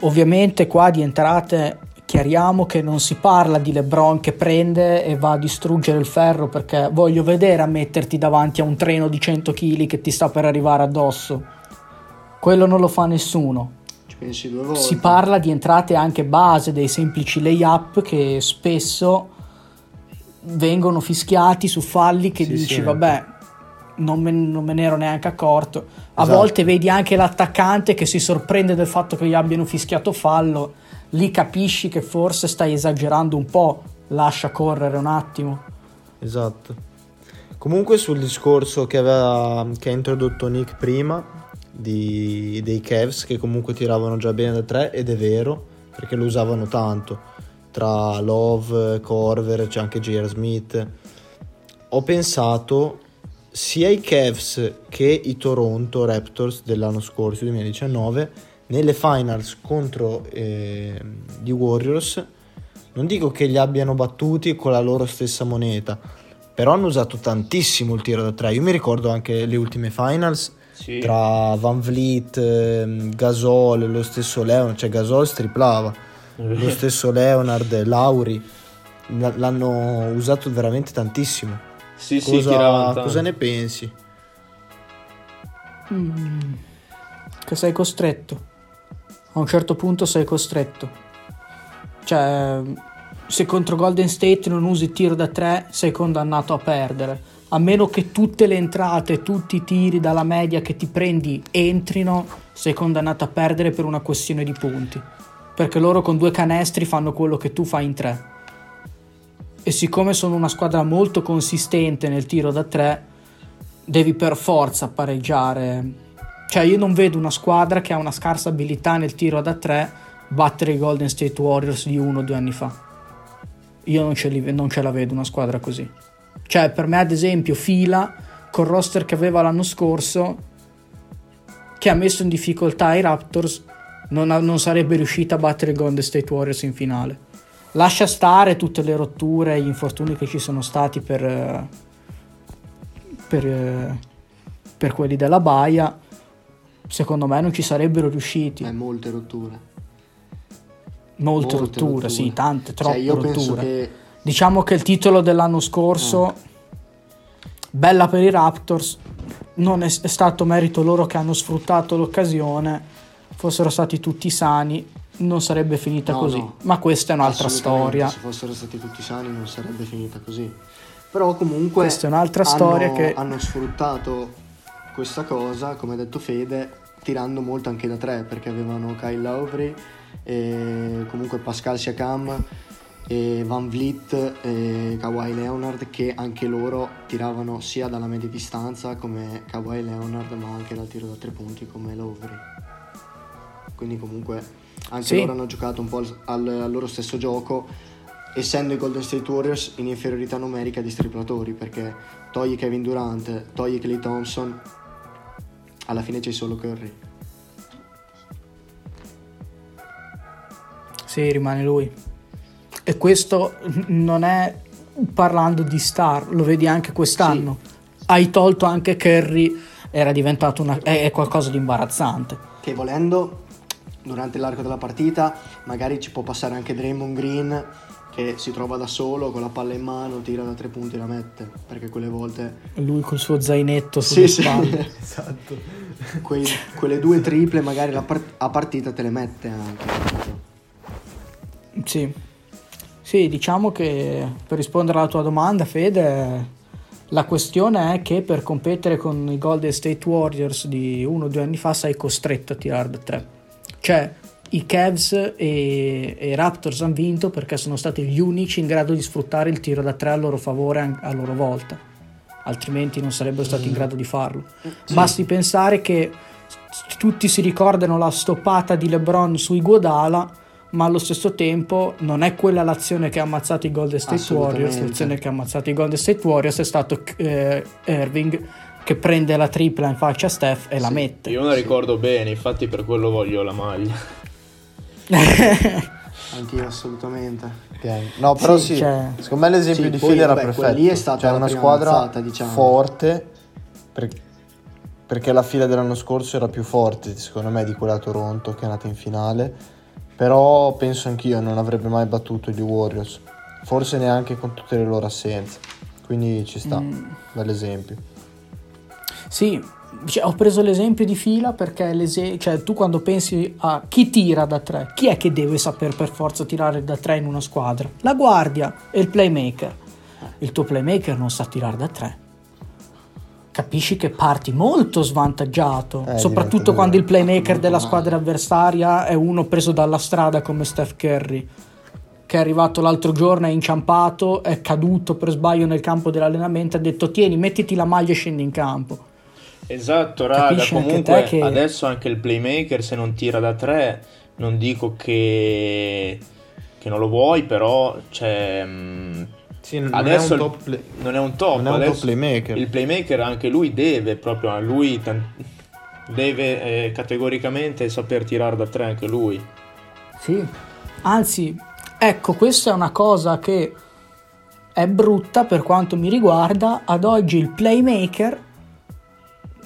Ovviamente qua di entrate chiariamo che non si parla di LeBron che prende e va a distruggere il ferro perché voglio vedere a metterti davanti a un treno di 100 kg che ti sta per arrivare addosso. Quello non lo fa nessuno. Ci pensi due volte. Si parla di entrate anche base, dei semplici layup che spesso vengono fischiati su falli che Sì, dici sì. vabbè non me, non me ne ero neanche accorto. A Esatto. volte vedi anche l'attaccante che si sorprende del fatto che gli abbiano fischiato fallo, lì capisci che forse stai esagerando un po', lascia correre un attimo. Esatto. Comunque sul discorso che, aveva, che ha introdotto Nick prima di- dei Cavs che comunque tiravano già bene da tre ed è vero perché lo usavano tanto tra Love, Corver, c'è anche J.R. Smith. Ho pensato sia i Cavs che i Toronto Raptors dell'anno scorso, 2019, nelle finals contro eh, gli Warriors non dico che li abbiano battuti con la loro stessa moneta, però hanno usato tantissimo il tiro da tre. Io mi ricordo anche le ultime finals Sì. tra Van Vliet, ehm, Gasol, lo stesso Leonard, cioè Gasol striplava, *laughs* lo stesso Leonard, Lauri, l'hanno usato veramente tantissimo. Sì, sì, Cosa, tiravano tanto. cosa ne pensi? Mm, che sei costretto. A un certo punto sei costretto. Cioè, se contro Golden State non usi tiro da 3, sei condannato a perdere. A meno che tutte le entrate, tutti i tiri dalla media che ti prendi entrino, sei condannato a perdere per una questione di punti. Perché loro con due canestri fanno quello che tu fai in tre. E siccome sono una squadra molto consistente nel tiro da 3, devi per forza pareggiare. Cioè, io non vedo una squadra che ha una scarsa abilità nel tiro da 3 battere i Golden State Warriors di uno o due anni fa. Io non ce, li- non ce la vedo una squadra così. Cioè, per me, ad esempio, Fila col roster che aveva l'anno scorso, che ha messo in difficoltà i Raptors, non, ha- non sarebbe riuscita a battere i Golden State Warriors in finale. Lascia stare tutte le rotture e gli infortuni che ci sono stati per, eh, per, eh, per quelli della Baia. Secondo me non ci sarebbero riusciti. Eh, molte rotture. Molte, molte rotture, rotture. sì, tante, troppe Cioè, io penso rotture. che Diciamo che il titolo dell'anno scorso, bella per i Raptors, non è, è stato merito loro che hanno sfruttato l'occasione, fossero stati tutti sani, non sarebbe finita No, così. no. Ma questa è un'altra storia. Se fossero stati tutti sani non sarebbe finita così. Però comunque Questa è un'altra hanno- storia che- hanno sfruttato questa cosa, come ha detto Fede, tirando molto anche da tre, perché avevano Kyle Lowry e comunque Pascal Siakam e Van Vliet e Kawhi Leonard che anche loro tiravano sia dalla media distanza come Kawhi Leonard ma anche dal tiro da tre punti come Lowry. Quindi comunque anche Sì. loro hanno giocato un po' al, al- al loro stesso gioco essendo i Golden State Warriors in inferiorità numerica di striplatori perché togli Kevin Durant, togli Clay Thompson alla fine c'è solo Curry. Sì, rimane lui. E questo non è parlando di star, lo vedi anche quest'anno. Hai tolto anche Curry, era diventato una, è, è qualcosa di imbarazzante. Che volendo durante l'arco della partita magari ci può passare anche Draymond Green che si trova da solo con la palla in mano, tira da tre punti e la mette perché quelle volte Lui col suo zainetto sulle sì, sì. spalle. *laughs* Esatto. Quei- quelle due triple magari la par- a partita te le mette anche. Sì. Sì, diciamo che per rispondere alla tua domanda, Fede, la questione è che per competere con i Golden State Warriors di uno o due anni fa sei costretto a tirare da tre. Cioè, i Cavs e, e i Raptors hanno vinto perché sono stati gli unici in grado di sfruttare il tiro da tre a loro favore a loro volta. altrimenti non sarebbero stati in grado di farlo. Basti pensare che tutti si ricordano la stoppata di LeBron su Iguodala, ma allo stesso tempo non è quella l'azione che ha ammazzato i Golden State. Warriors, l'azione che ha ammazzato i Golden State Warriors è stato eh, Irving che prende la tripla in faccia a Steph e la Sì, mette. Io me la ricordo bene, infatti per quello voglio la maglia. *laughs* Anch'io assolutamente. Ok. No, però Sì, sì, cioè- secondo me l'esempio Sì, di Philly era vabbè, perfetto. lì è stata cioè una squadra mazzata, diciamo. forte per- perché la fila dell'anno scorso era più forte, secondo me, di quella a Toronto che è nata in finale. Però penso anch'io non avrebbe mai battuto gli Warriors. Forse neanche con tutte le loro assenze. Quindi ci sta, Mm. bell'esempio. Sì, cioè, ho preso l'esempio di fila perché cioè, tu quando pensi a chi tira da tre, chi è che deve saper per forza tirare da tre in una squadra? La guardia e il playmaker. Il tuo playmaker non sa tirare da tre. Capisci che parti molto svantaggiato, Eh, soprattutto quando il playmaker della squadra avversaria è uno preso dalla strada come Steph Curry che è arrivato l'altro giorno, è inciampato, è caduto per sbaglio nel campo dell'allenamento, ha detto tieni, mettiti la maglia e scendi in campo. Esatto, raga, Capisci anche comunque te che- adesso anche il playmaker se non tira da tre, non dico che, che non lo vuoi, però cioè, mh, Sì, non adesso è top play- non è un top, non è un top playmaker. il playmaker anche lui deve proprio, a lui deve eh, categoricamente saper tirare da tre anche lui. Sì. Anzi, ecco, questa è una cosa che è brutta per quanto mi riguarda. Ad oggi il playmaker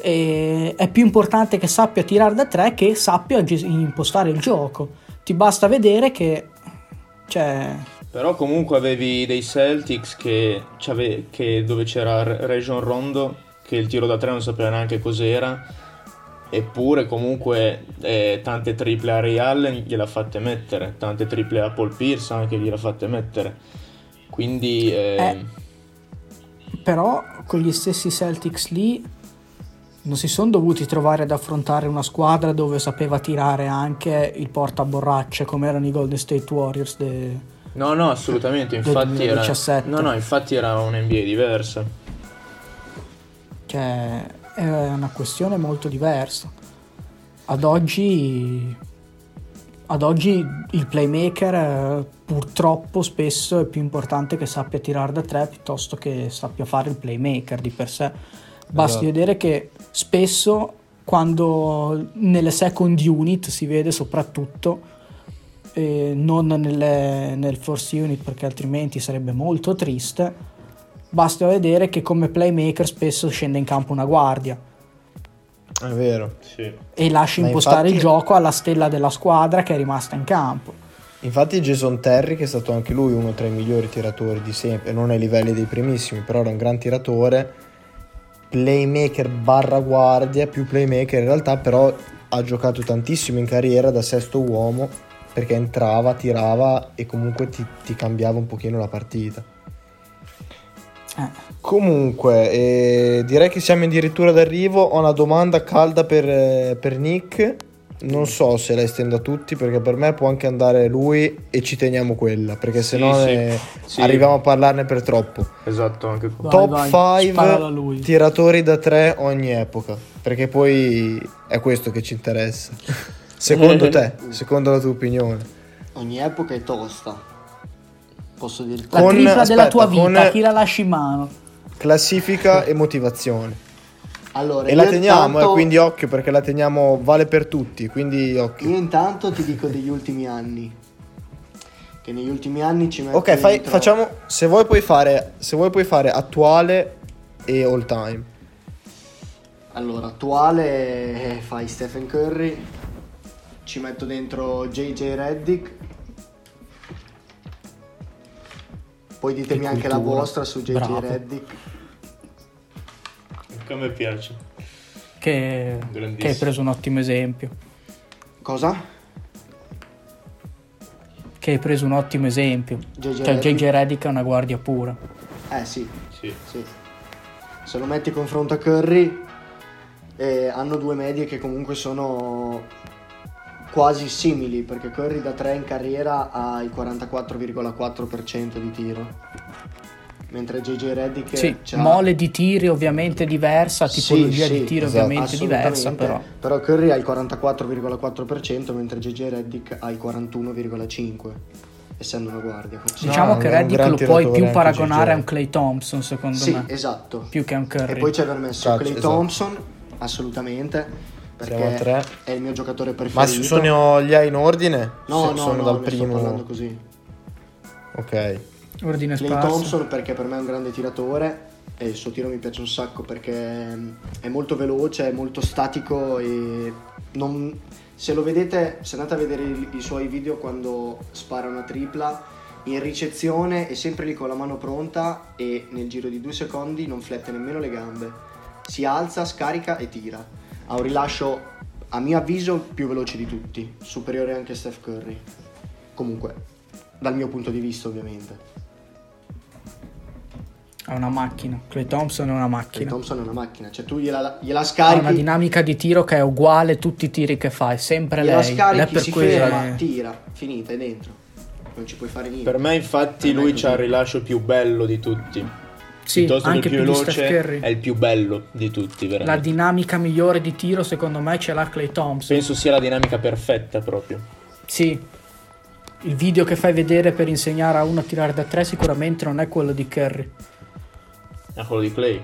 eh, è più importante che sappia tirare da tre che sappia ges- impostare il gioco. Ti basta vedere che... Cioè, Però comunque avevi dei Celtics che, c'ave- che dove c'era Re- Rajon Rondo, che il tiro da tre non sapeva neanche cos'era, eppure comunque eh, tante triple a Ray Allen gliel'ha fatte mettere, tante triple a Paul Pierce anche gliel'ha fatte mettere. Quindi eh, Eh. però con gli stessi Celtics lì non si sono dovuti trovare ad affrontare una squadra dove sapeva tirare anche il portaborracce come erano i Golden State Warriors de- no, no, assolutamente, Del infatti era 2017. No, no, infatti era un NBA diversa. Cioè, è una questione molto diversa. Ad oggi, ad oggi il playmaker purtroppo spesso è più importante che sappia tirare da tre piuttosto che sappia fare il playmaker di per sé. Basti Esatto. vedere che spesso quando nelle second unit si vede soprattutto eh, non nelle- nel first unit perché altrimenti sarebbe molto triste basta vedere che come playmaker spesso scende in campo una guardia È vero. Sì. e lascia Ma impostare infatti- il gioco alla stella della squadra che è rimasta in campo. Infatti Jason Terry, che è stato anche lui uno tra i migliori tiratori di sempre, non ai livelli dei primissimi, però era un gran tiratore, playmaker barra guardia, più playmaker in realtà, però ha giocato tantissimo in carriera da sesto uomo, perché entrava, tirava e comunque ti, ti cambiava un pochino la partita. Eh, Comunque, eh, direi che siamo addirittura d'arrivo. Ho una domanda calda per, eh, per Nick. Non so se la estendo a tutti perché per me può anche andare lui e ci teniamo quella perché Sì, sennò sì. ne- Sì. arriviamo a parlarne per troppo. Esatto, anche qua. Vai, Top vai, sparala 5 lui. tiratori da 3 ogni epoca perché poi è questo che ci interessa. *laughs* Secondo te, secondo la tua opinione. Ogni epoca è tosta. Posso dirti. La Con- tripla della aspetta, tua vita, con- chi la lasci in mano? Classifica e motivazione. Allora, E la teniamo, intanto- eh, quindi occhio perché la teniamo, vale per tutti, quindi occhio. Io intanto ti dico degli ultimi anni. Che negli ultimi anni ci metto Ok, fai- dentro- facciamo. Se vuoi, puoi fare, se vuoi, puoi fare attuale e all time. Allora, attuale eh, fai Stephen Curry. Ci metto dentro JJ Reddick. Poi ditemi Che anche la vostra su JJ Bravo. Reddick. Che a me piace. Che, che hai preso un ottimo esempio. Cosa? Che hai preso un ottimo esempio. JJ Cioè, Redick. JJ Redick è una guardia pura. Eh sì, Sì. sì. Se lo metti confronto a Curry, eh, hanno due medie che comunque sono quasi simili, perché Curry da 3 in carriera ha il 44,4% di tiro. Mentre JJ Reddick Sì, c'ha- mole di tiri ovviamente diversa, Sì, tipologia sì, di tiri esatto. ovviamente diversa, però. Però Curry ha il 44,4% mentre JJ Reddick ha il 41,5% essendo una guardia. forse. Diciamo No, che Reddick lo puoi più paragonare a un Clay Thompson, secondo Sì, me, esatto. più che a un Curry. E poi ci aver messo Clay esatto. Thompson, assolutamente, Siamo a perché tre. è il mio giocatore Ma preferito. se sono gli hai in ordine? No, Se- no, sono no, dal ne sto parlando primo. così. Ok. Ordine Clay sparso. Thompson perché per me è un grande tiratore e il suo tiro mi piace un sacco perché mm, è molto veloce, è molto statico e non- se lo vedete, se andate a vedere i, i suoi video quando spara una tripla, in ricezione è sempre lì con la mano pronta e nel giro di due secondi non flette nemmeno le gambe, si alza, scarica e tira. Ha un rilascio a mio avviso più veloce di tutti, superiore anche a Steph Curry. Comunque, dal mio punto di vista ovviamente. È una macchina. Clay Thompson è una Clay macchina. Thompson è una macchina, cioè tu gliela, gliela Ha scarichi, una dinamica di tiro che è uguale a tutti i tiri che fai, sempre gliela lei. È scarichi, per si ferma, che- tira, finita, è dentro. Non ci puoi fare niente. Per me, infatti, Per è lui c'ha il rilascio più bello di tutti. Sì, Piuttosto anche più veloce, Curry. è il più bello di tutti, La veramente. dinamica migliore di tiro, secondo me, ce l'ha Clay Thompson. Penso sia la dinamica perfetta proprio. Sì. Il video che fai vedere per insegnare a uno a tirare da tre sicuramente non è quello di Curry. È quello di Clay.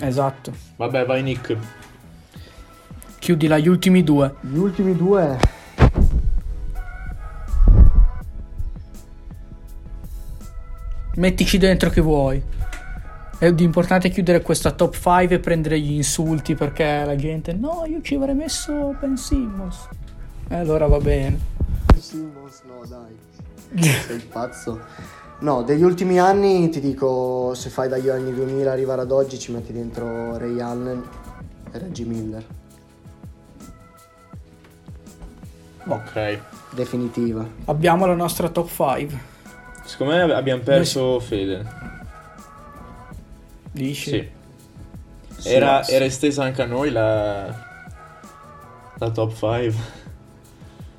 Esatto. Vabbè, vai Nick. Chiudi là gli ultimi due. Gli ultimi due Mettici dentro che vuoi. È l'importante è chiudere questa top 5 e prendere gli insulti perché la gente no, io ci avrei messo Ben Simmons. E allora va bene. Simmons, no dai. *laughs* Sei pazzo. No, degli ultimi anni ti dico, se fai dagli anni 2000 arrivare ad oggi ci metti dentro Ray Allen e Reggie Miller. Ok. Definitiva. Abbiamo la nostra top 5. Secondo me abbiamo perso Fede. Dici? Sì, Era, sì. era estesa anche a noi la, la top 5.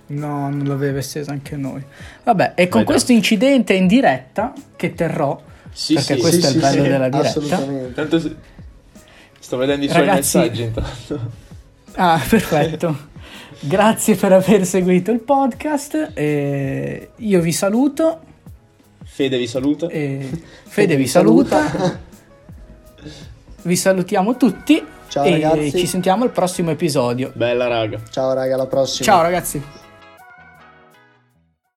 No, non l'aveva estesa anche noi. Vabbè, e con Vai, questo incidente in diretta che terrò, Sì, perché sì, questo sì, è il bello sì. della diretta. Assolutamente. Tanto se- sto vedendo i suoi Ragazzi- messaggi intanto. Ah, *laughs* perfetto. Grazie per aver seguito il podcast. e io vi saluto. Fede vi saluta. E Fede vi saluta. Vi salutiamo tutti. Ciao, e ragazzi. ci sentiamo al prossimo episodio. Bella raga. Ciao raga, alla prossima. Ciao ragazzi.